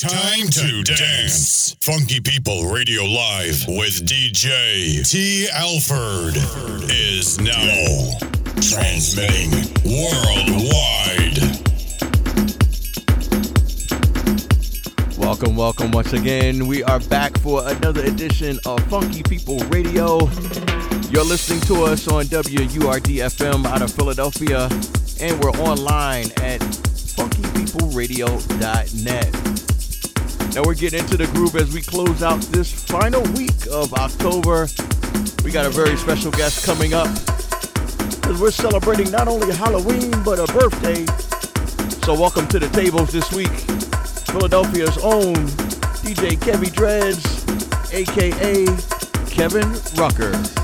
Time to dance. Funky People Radio Live with DJ T. Alford is now transmitting worldwide. Welcome, welcome once again. We are back for another edition of Funky People Radio. You're listening to us on WURD FM out of Philadelphia, and we're online at funkypeopleradio.net. Now we're getting into the groove as we close out this final week of October. We got a very special guest coming up because we're celebrating not only Halloween but a birthday. So welcome to the tables this week, Philadelphia's own DJ Kevy Dreads, aka Kevin Rucker.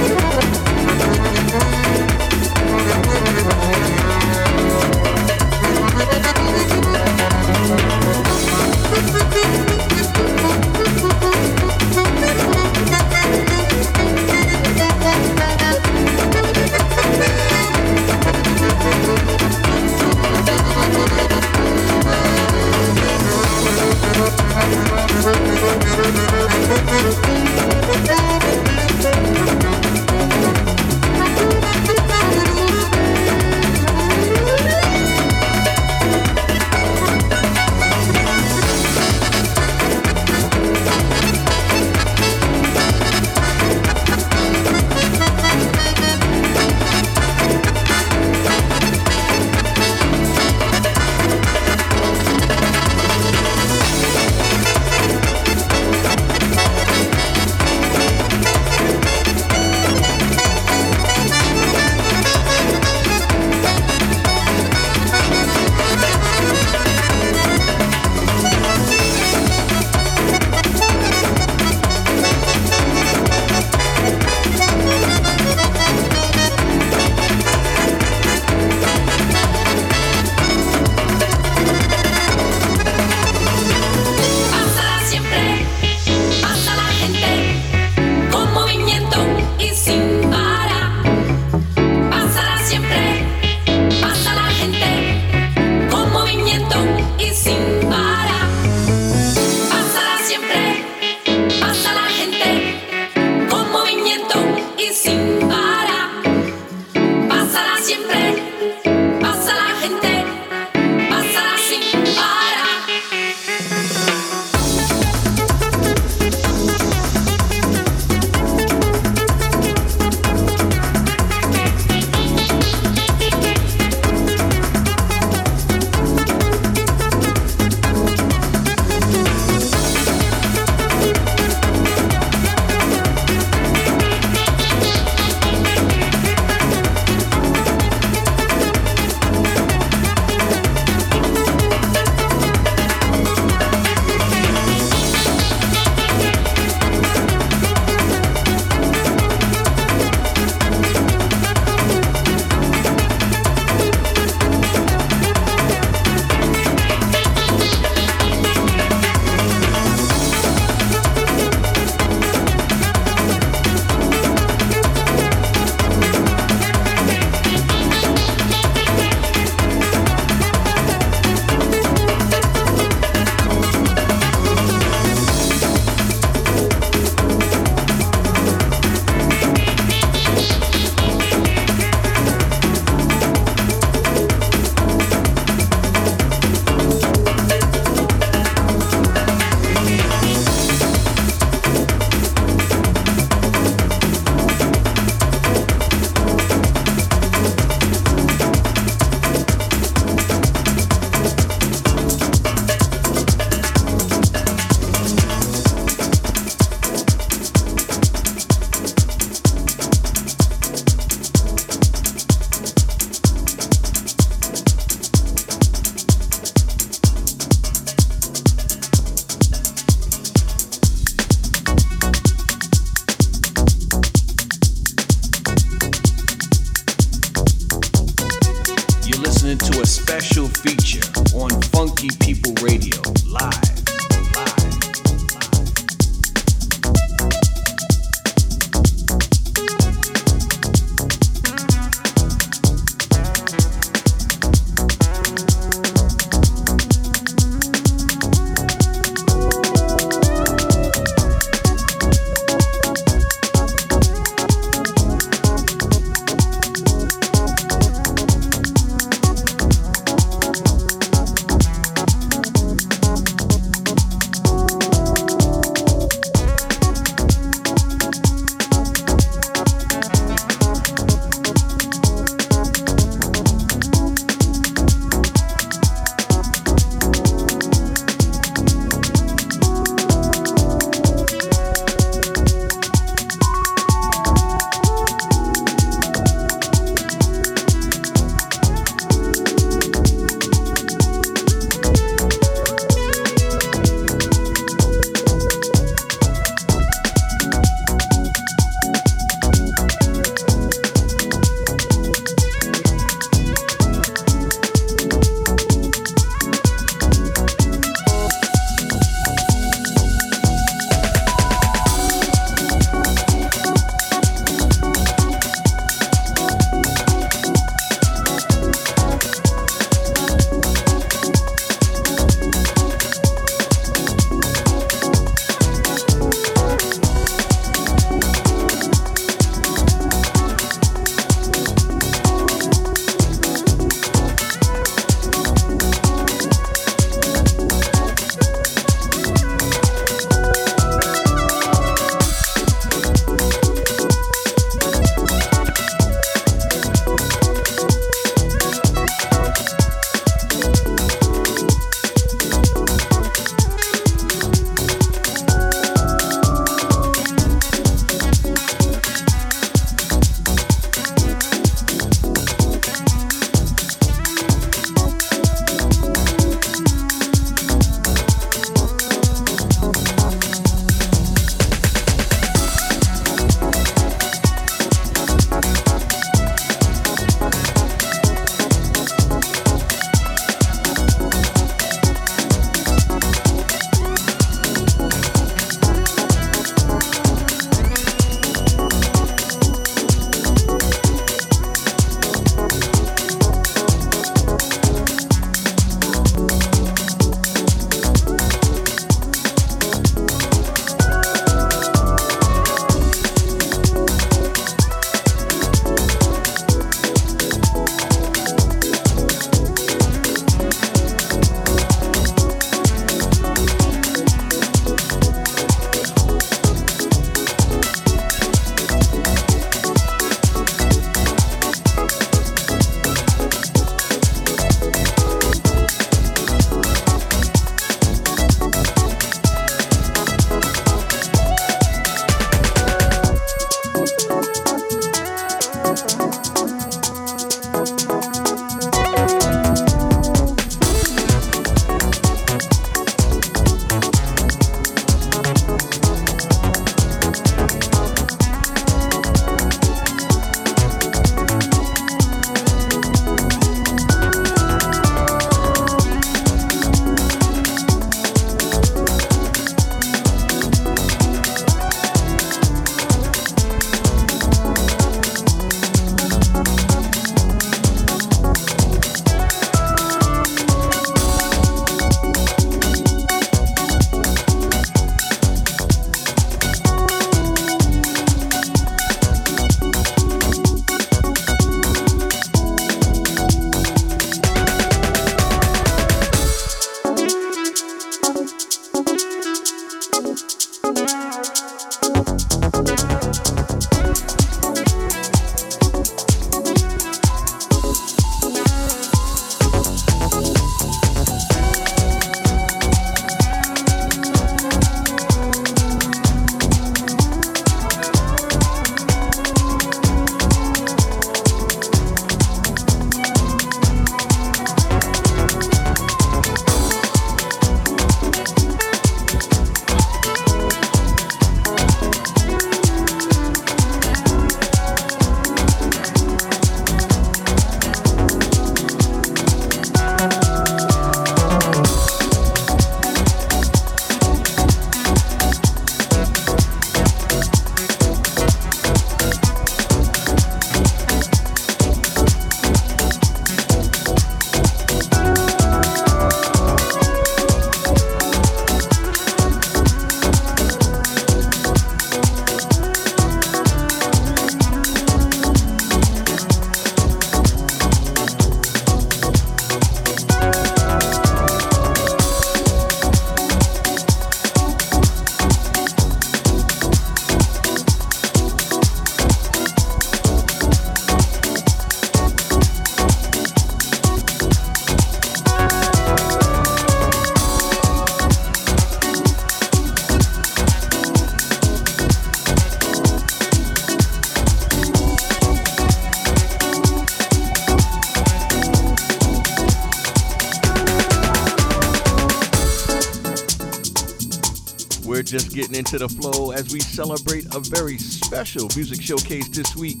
Into the flow as we celebrate a very special music showcase this week.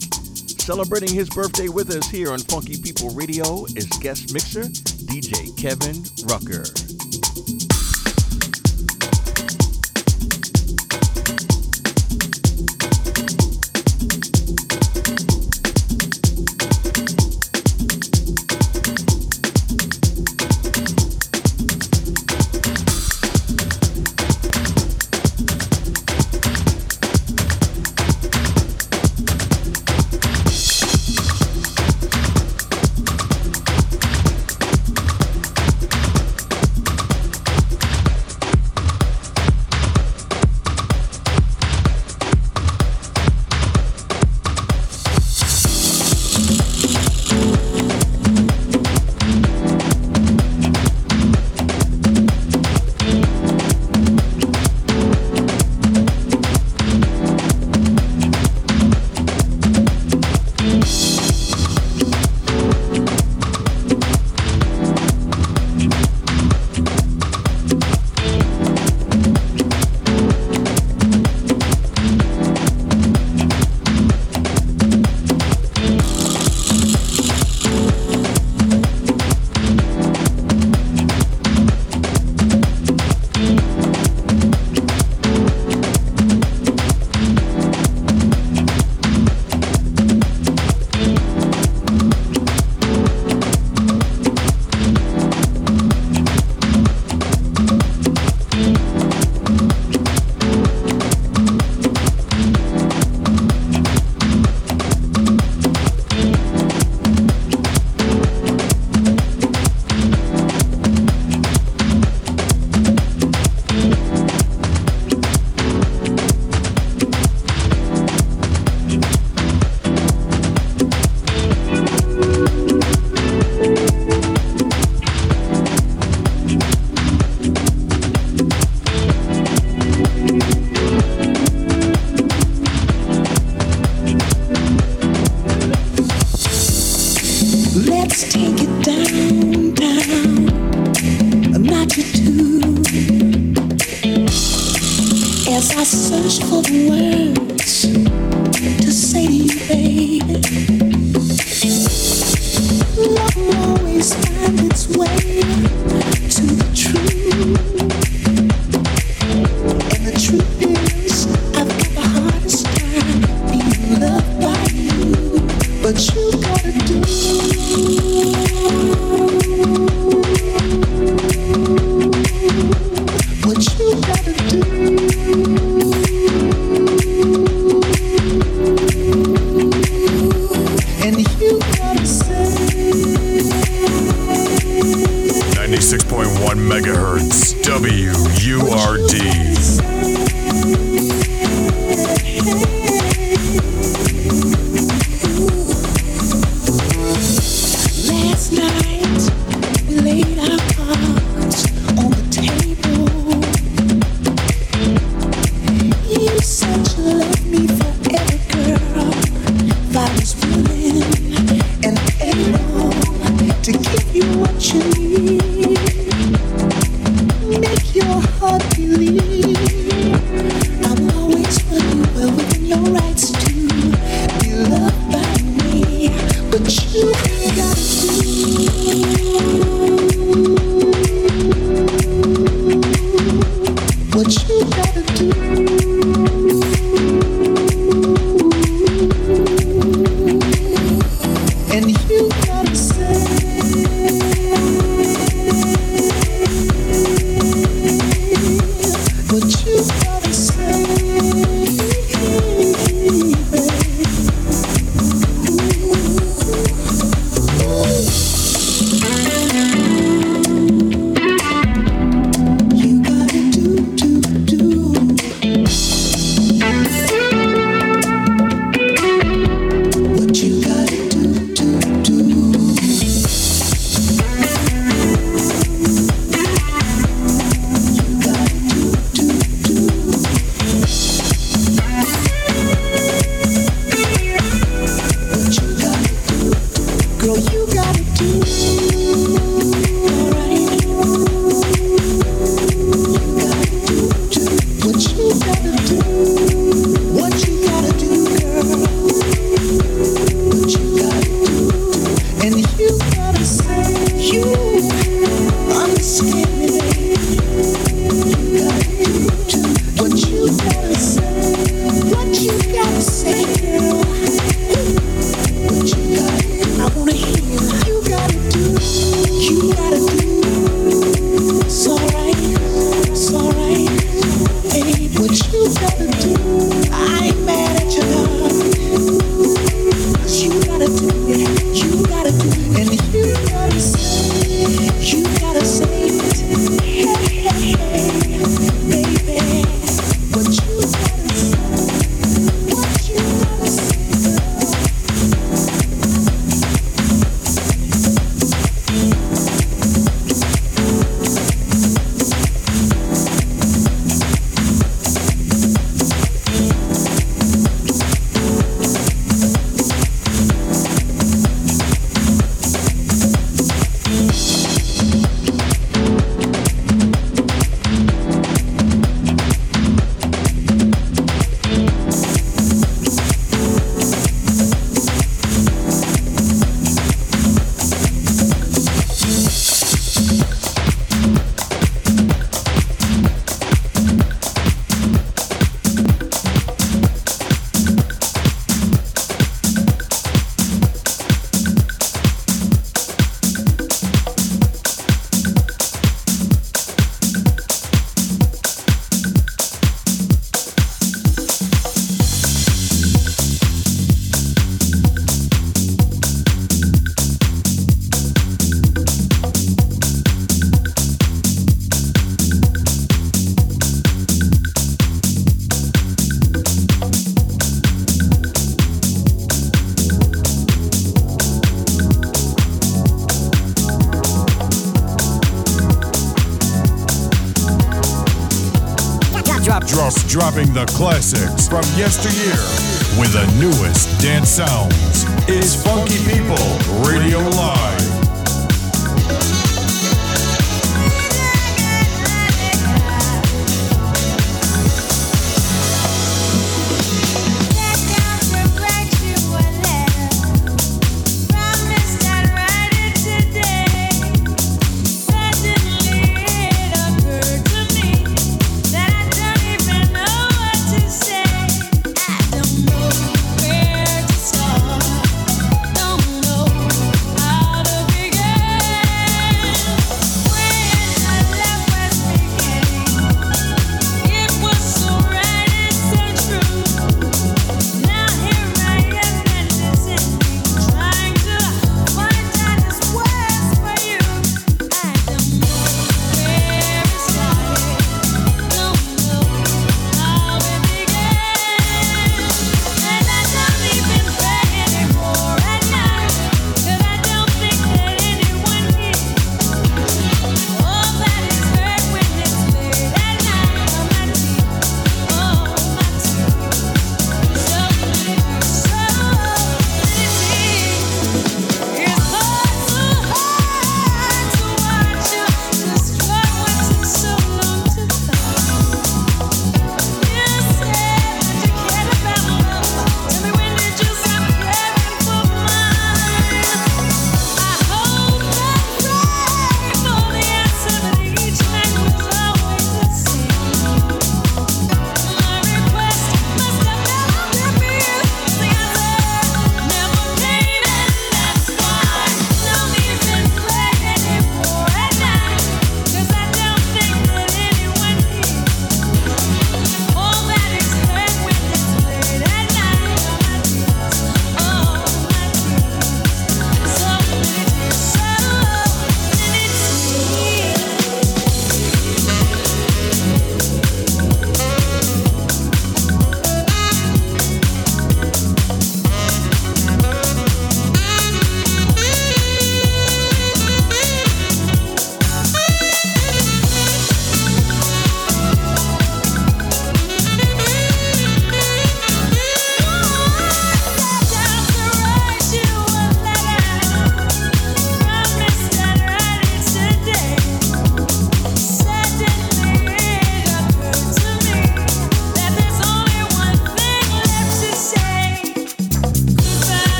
Celebrating his birthday with us here on Funky People Radio is guest mixer DJ Kevin Rucker.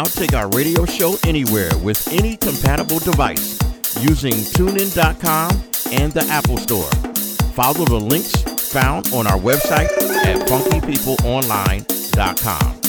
Now take our radio show anywhere with any compatible device using tunein.com and the Apple Store. Follow the links found on our website at funkypeopleonline.com.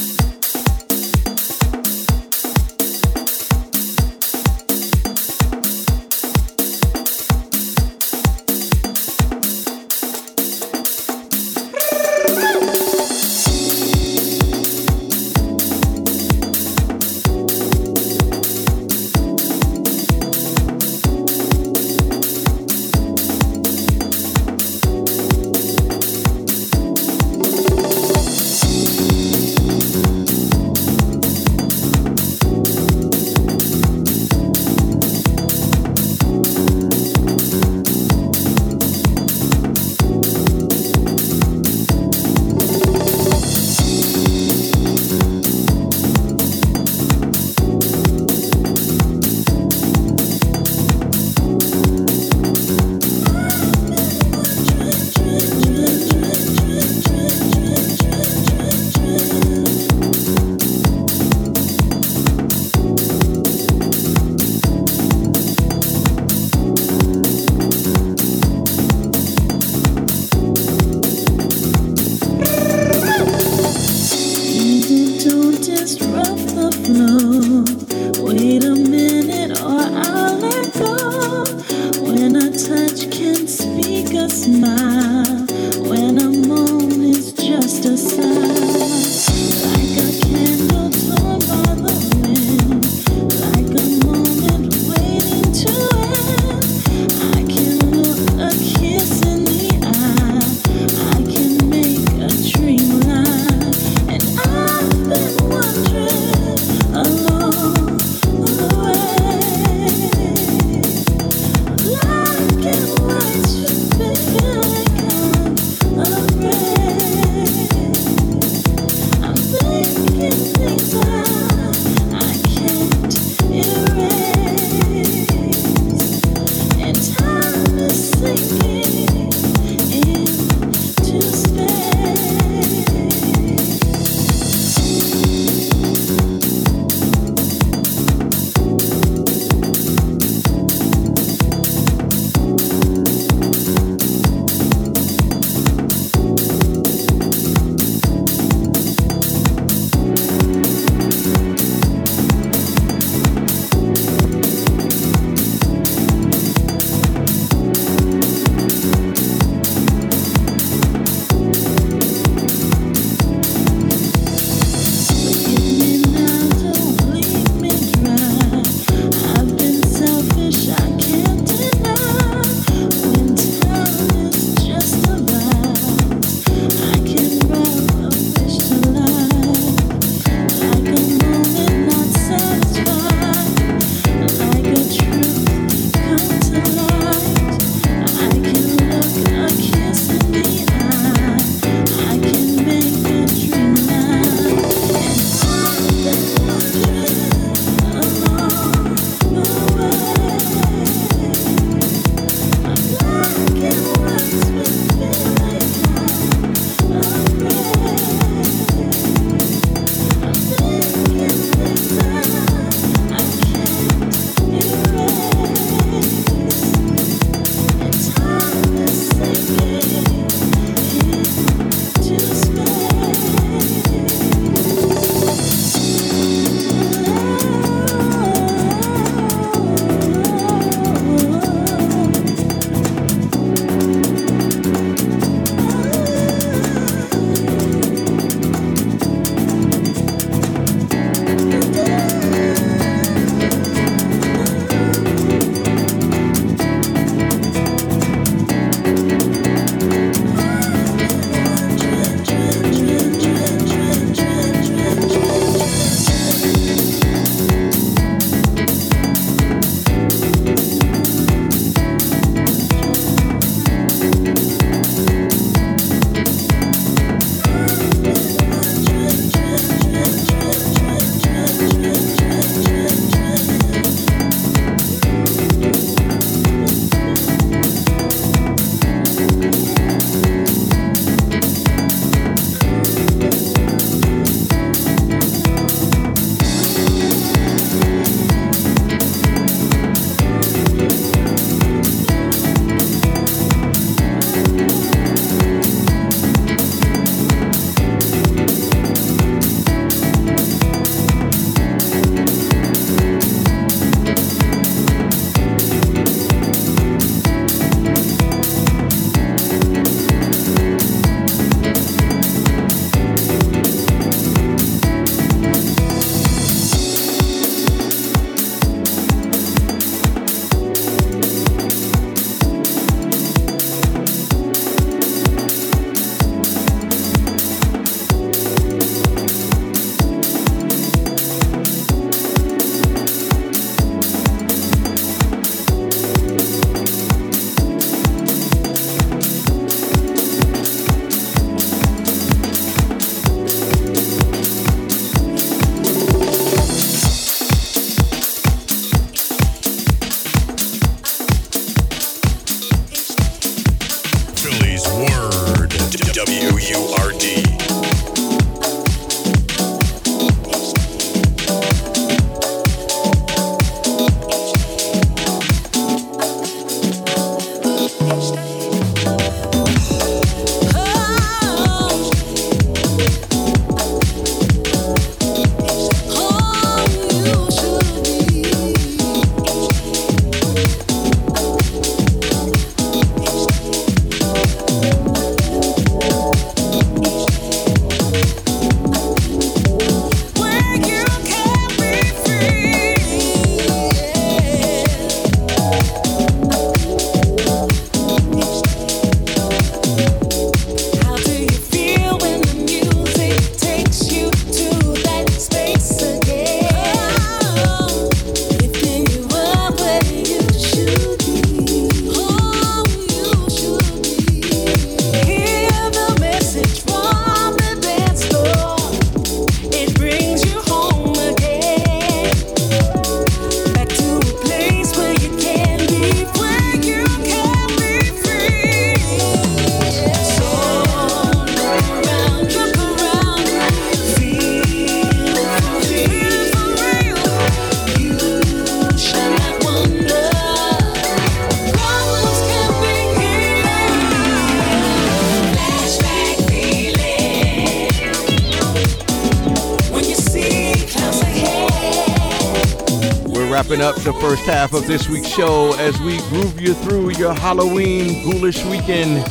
the first half of this week's show as we groove you through your Halloween ghoulish weekend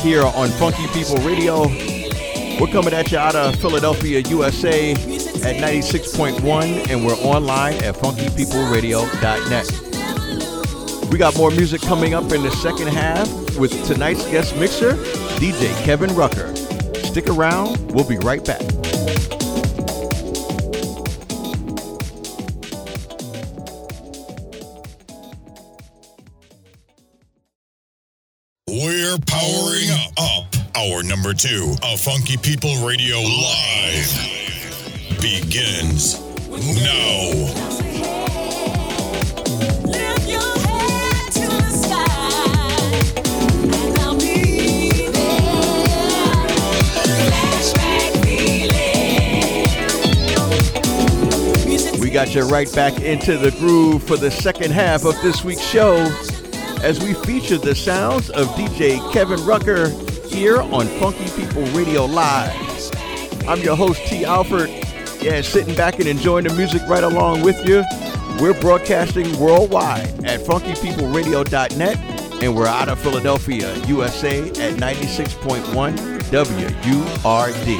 here on Funky People Radio. We're coming at you out of Philadelphia, USA at 96.1, and we're online at funkypeopleradio.net. We got more music coming up in the second half with tonight's guest mixer, DJ Kevin Rucker. Stick around, we'll be right back. Number two, A Funky People Radio Live. Begins now. We got you right back into the groove for the second half of this week's show as we feature the sounds of DJ Kevin Rucker here on Funky People Radio Live. I'm your host, T. Alford. Yeah, sitting back and enjoying the music right along with you. We're broadcasting worldwide at funkypeopleradio.net, and we're out of Philadelphia, USA at 96.1 WURD.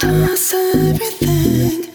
Don't everything.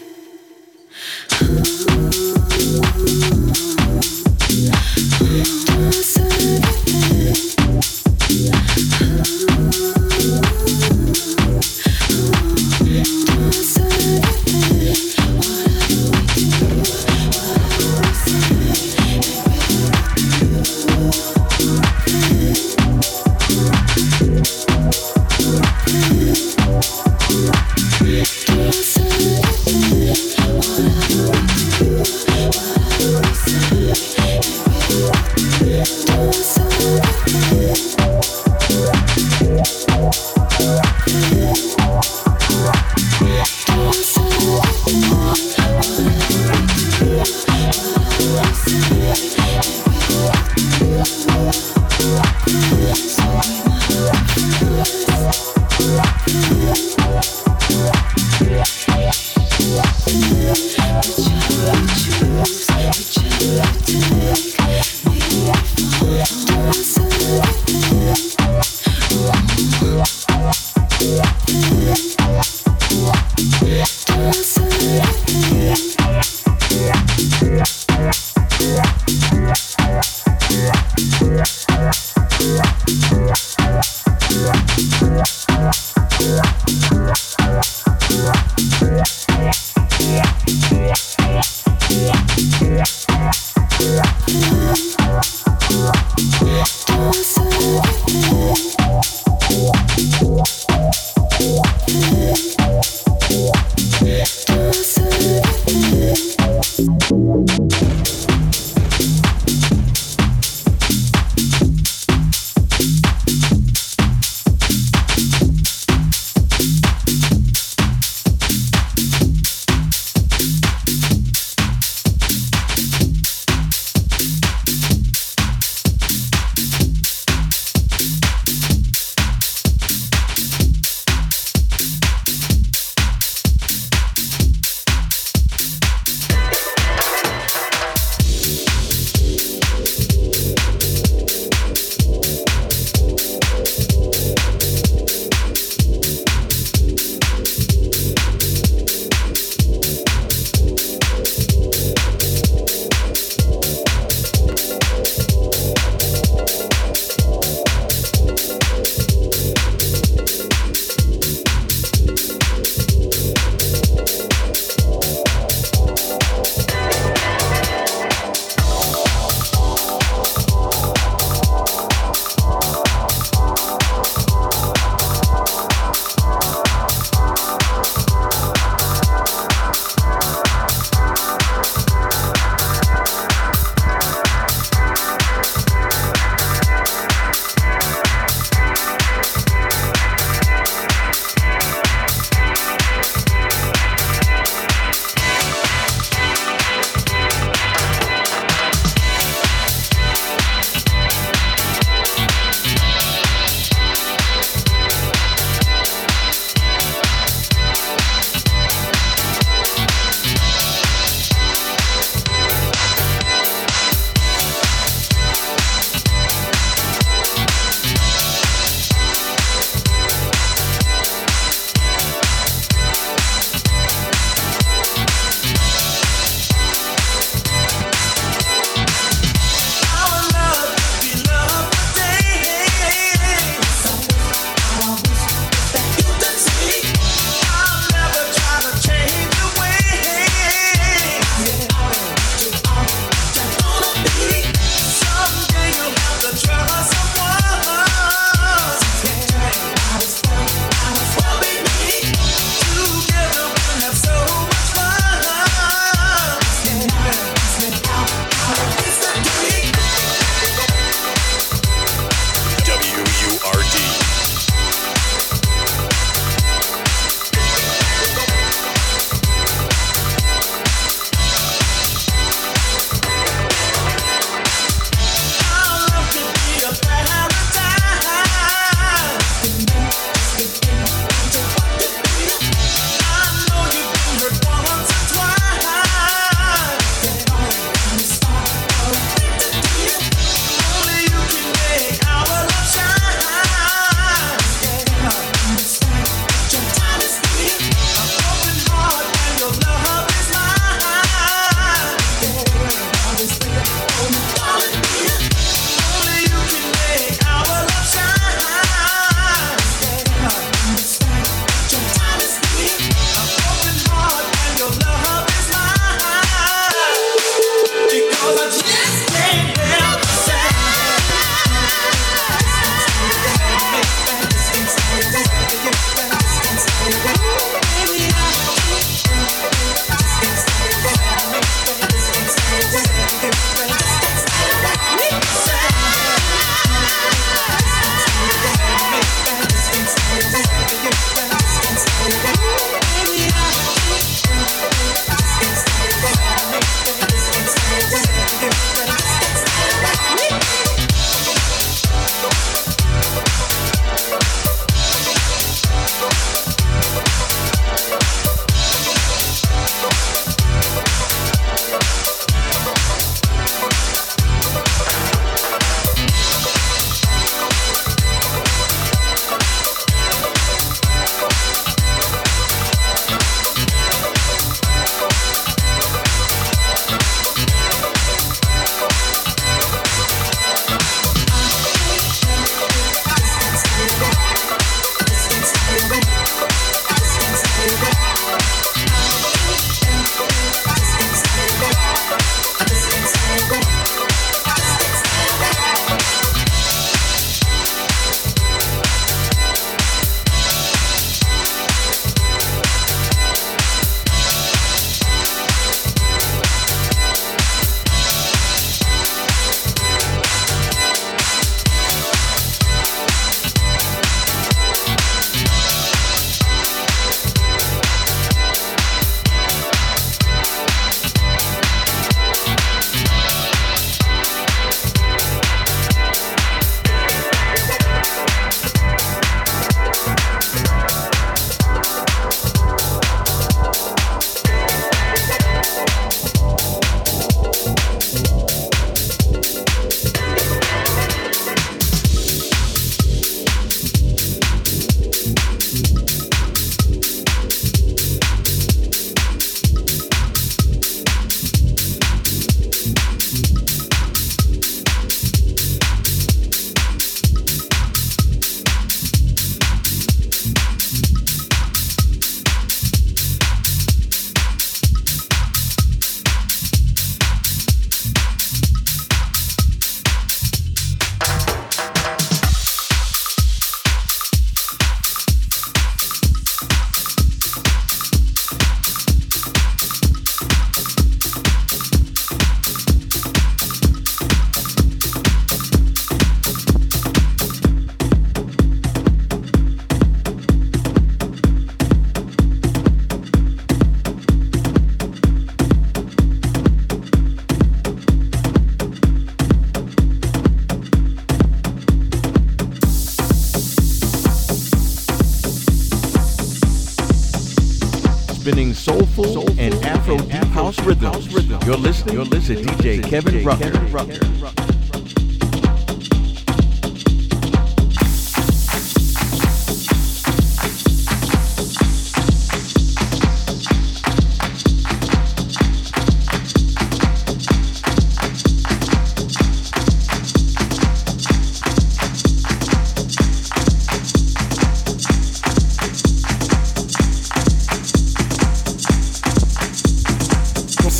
Listening. You're listening to DJ Kevin Rucker.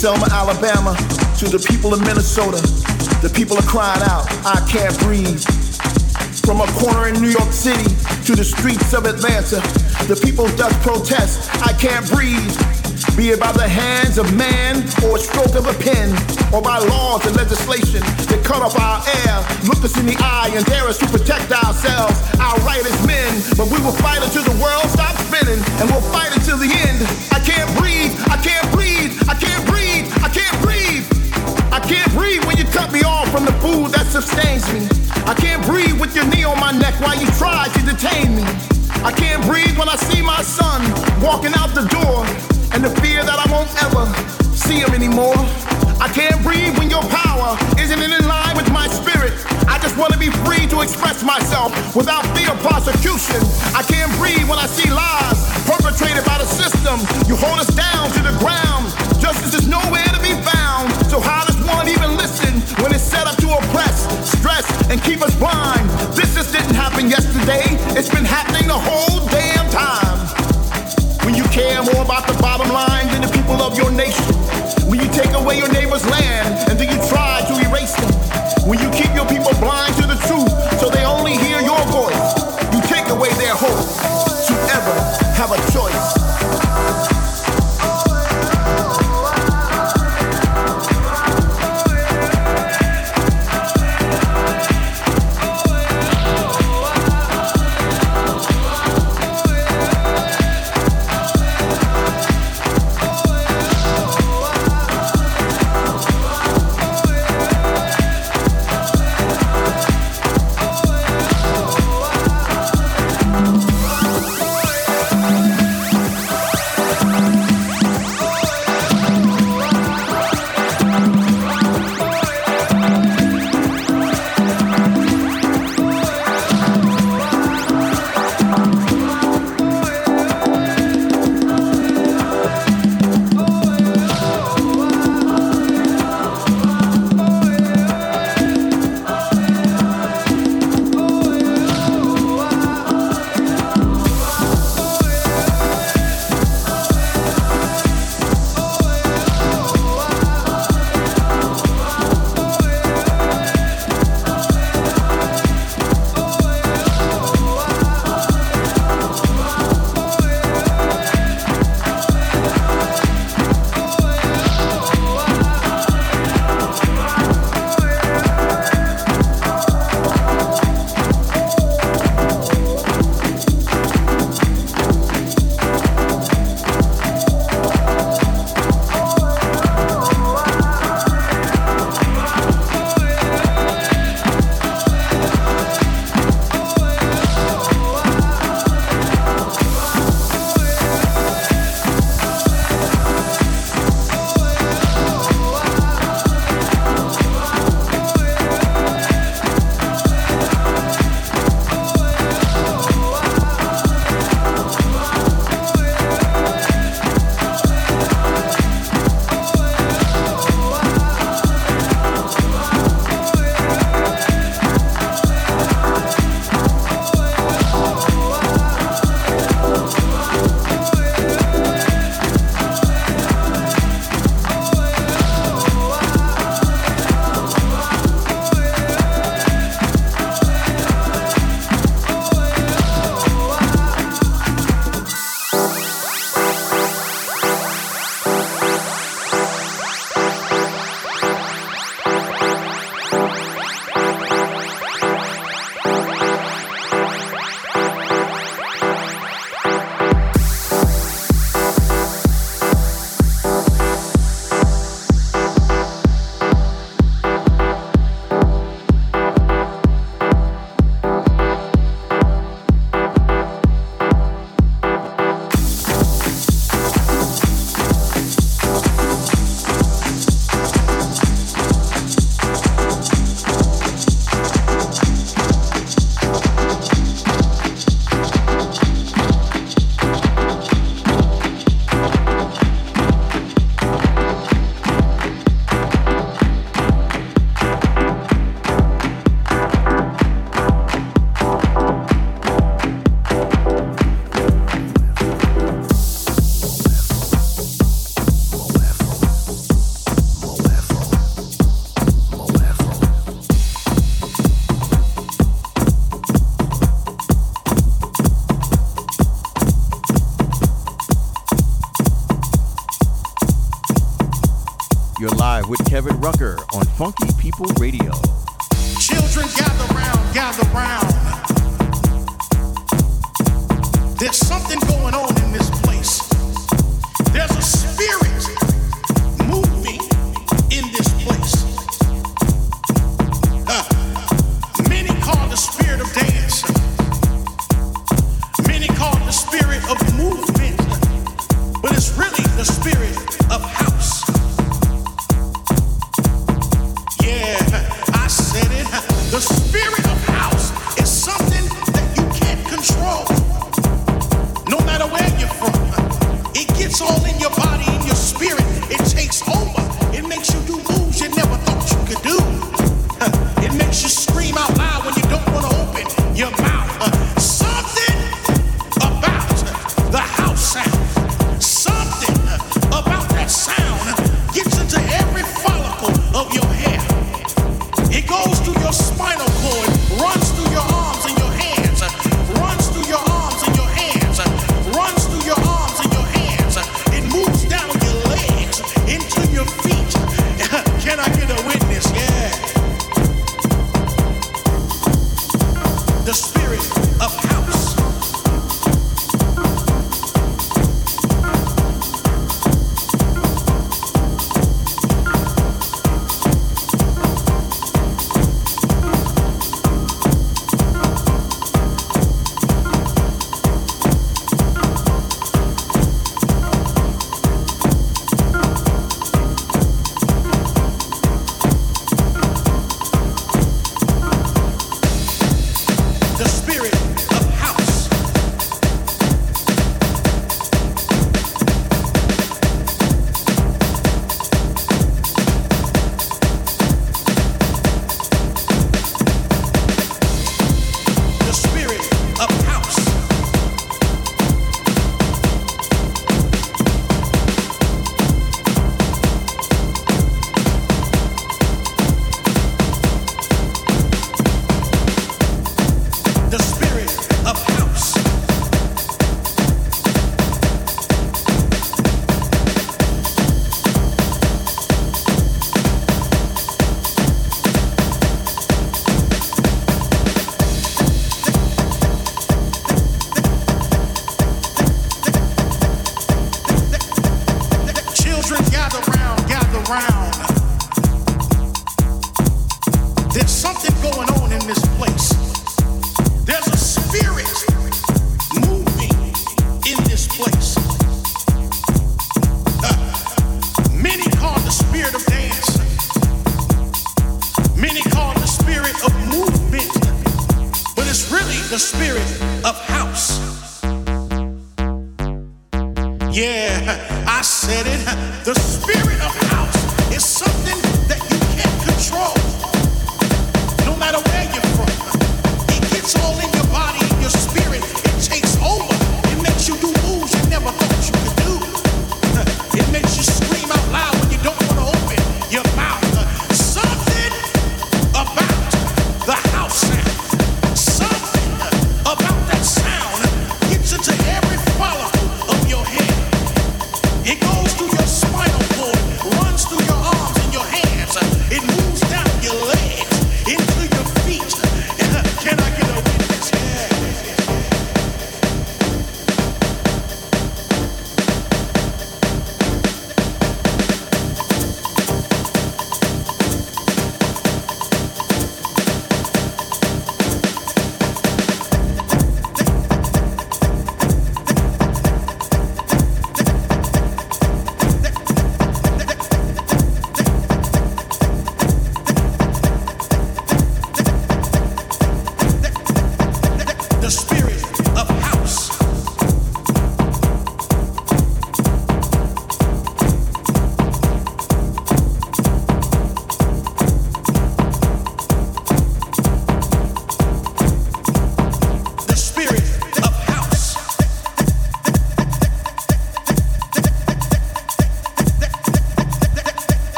Selma, Alabama, to the people of Minnesota. The people are crying out, I can't breathe. From a corner in New York City to the streets of Atlanta, the people thus protest, I can't breathe. Be it by the hands of man or a stroke of a pen, or by laws and legislation that cut off our air, look us in the eye and dare us to protect ourselves, our right as men. But we will fight until the world stops spinning, and we'll fight until the end. I can't breathe, I can't can't breathe when you cut me off from the food that sustains me. I can't breathe with your knee on my neck while you try to detain me. I can't breathe when I see my son walking out the door and the fear that I won't ever see him anymore. I can't breathe when your power isn't in line with my spirit. I just want to be free to express myself without fear of prosecution. I can't breathe when I see lies perpetrated by the system. You hold us down to the ground. Justice is nowhere even listen when it's set up to oppress, stress, and keep us blind? This just didn't happen yesterday. It's been happening the whole damn time. When you care more about the bottom line than the people of your nation. When you take away your neighbor's land Rucker on Funky People Radio.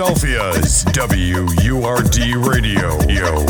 Philadelphia's WURD Radio. Yo.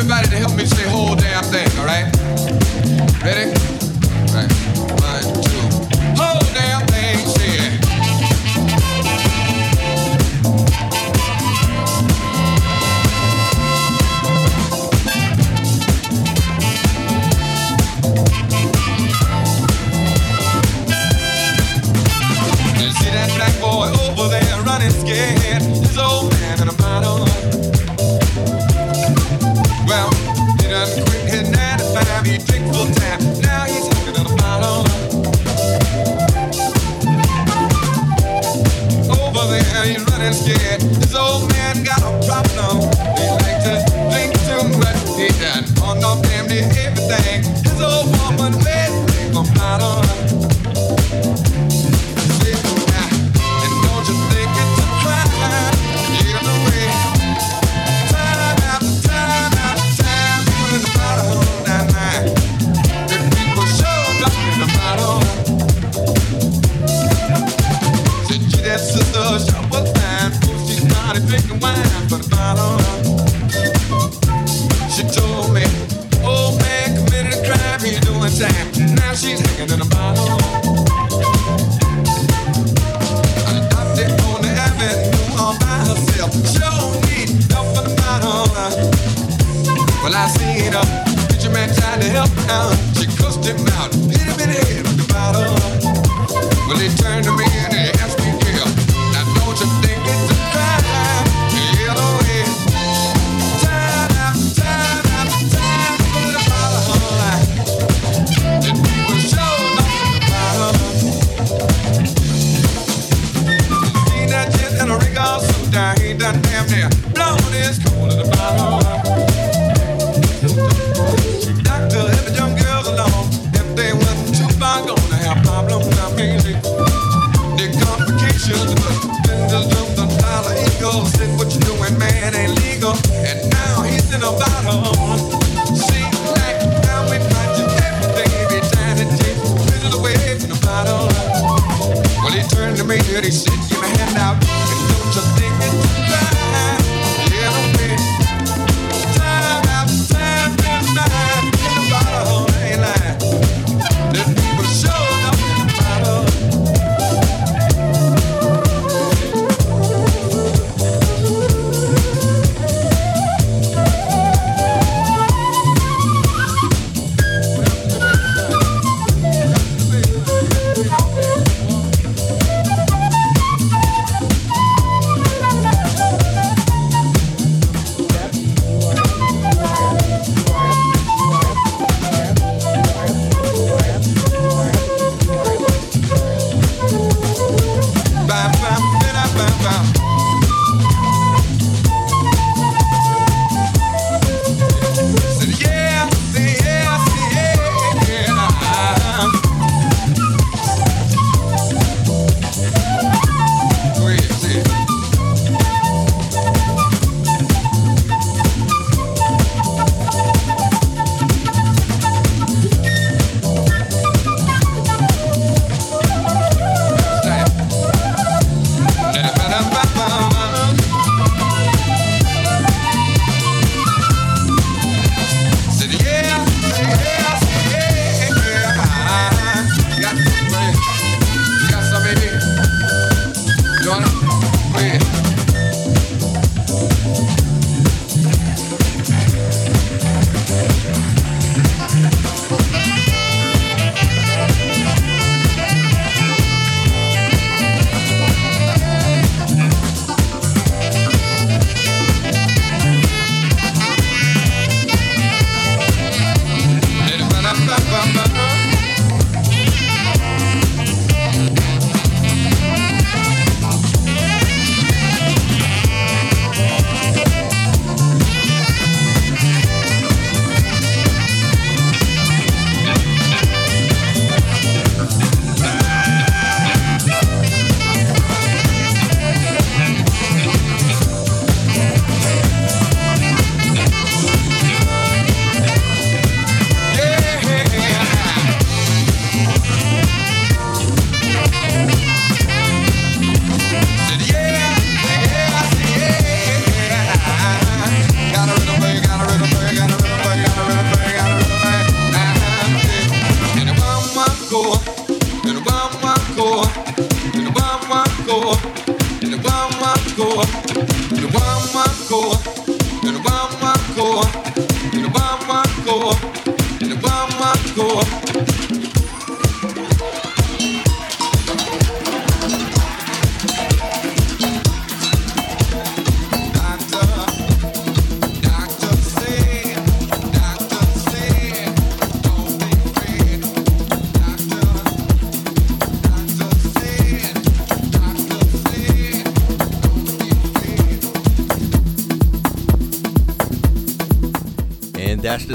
everybody to help me say whole damn thing, all right? Ready?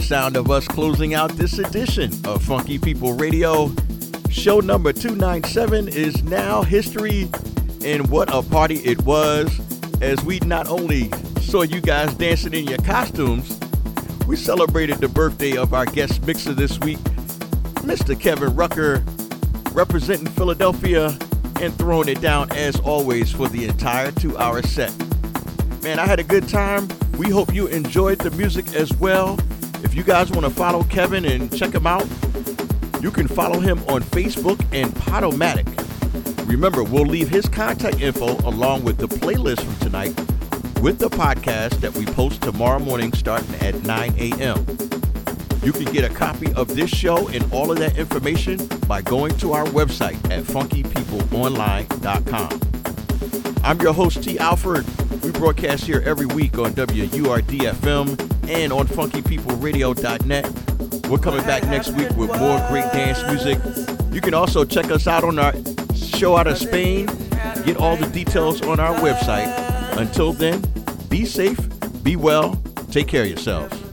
Sound of us closing out this edition of Funky People Radio. Show number 297 is now history, and what a party it was as we not only saw you guys dancing in your costumes, we celebrated the birthday of our guest mixer this week, Mr. Kevin Rucker, representing Philadelphia and throwing it down as always for the entire two hour set. Man, I had a good time. We hope you enjoyed the music as well. You guys want to follow Kevin and check him out, you can follow him on Facebook and Podomatic. Remember, we'll leave his contact info along with the playlist from tonight with the podcast that we post tomorrow morning starting at 9 a.m. You can get a copy of this show and all of that information by going to our website at funkypeopleonline.com. I'm your host, T. Alford. We broadcast here every week on WURD FM and on funkypeopleradio.net. We're coming back next week with more great dance music. You can also check us out on our show out of Spain. Get all the details on our website. Until then, be safe, be well, take care of yourselves.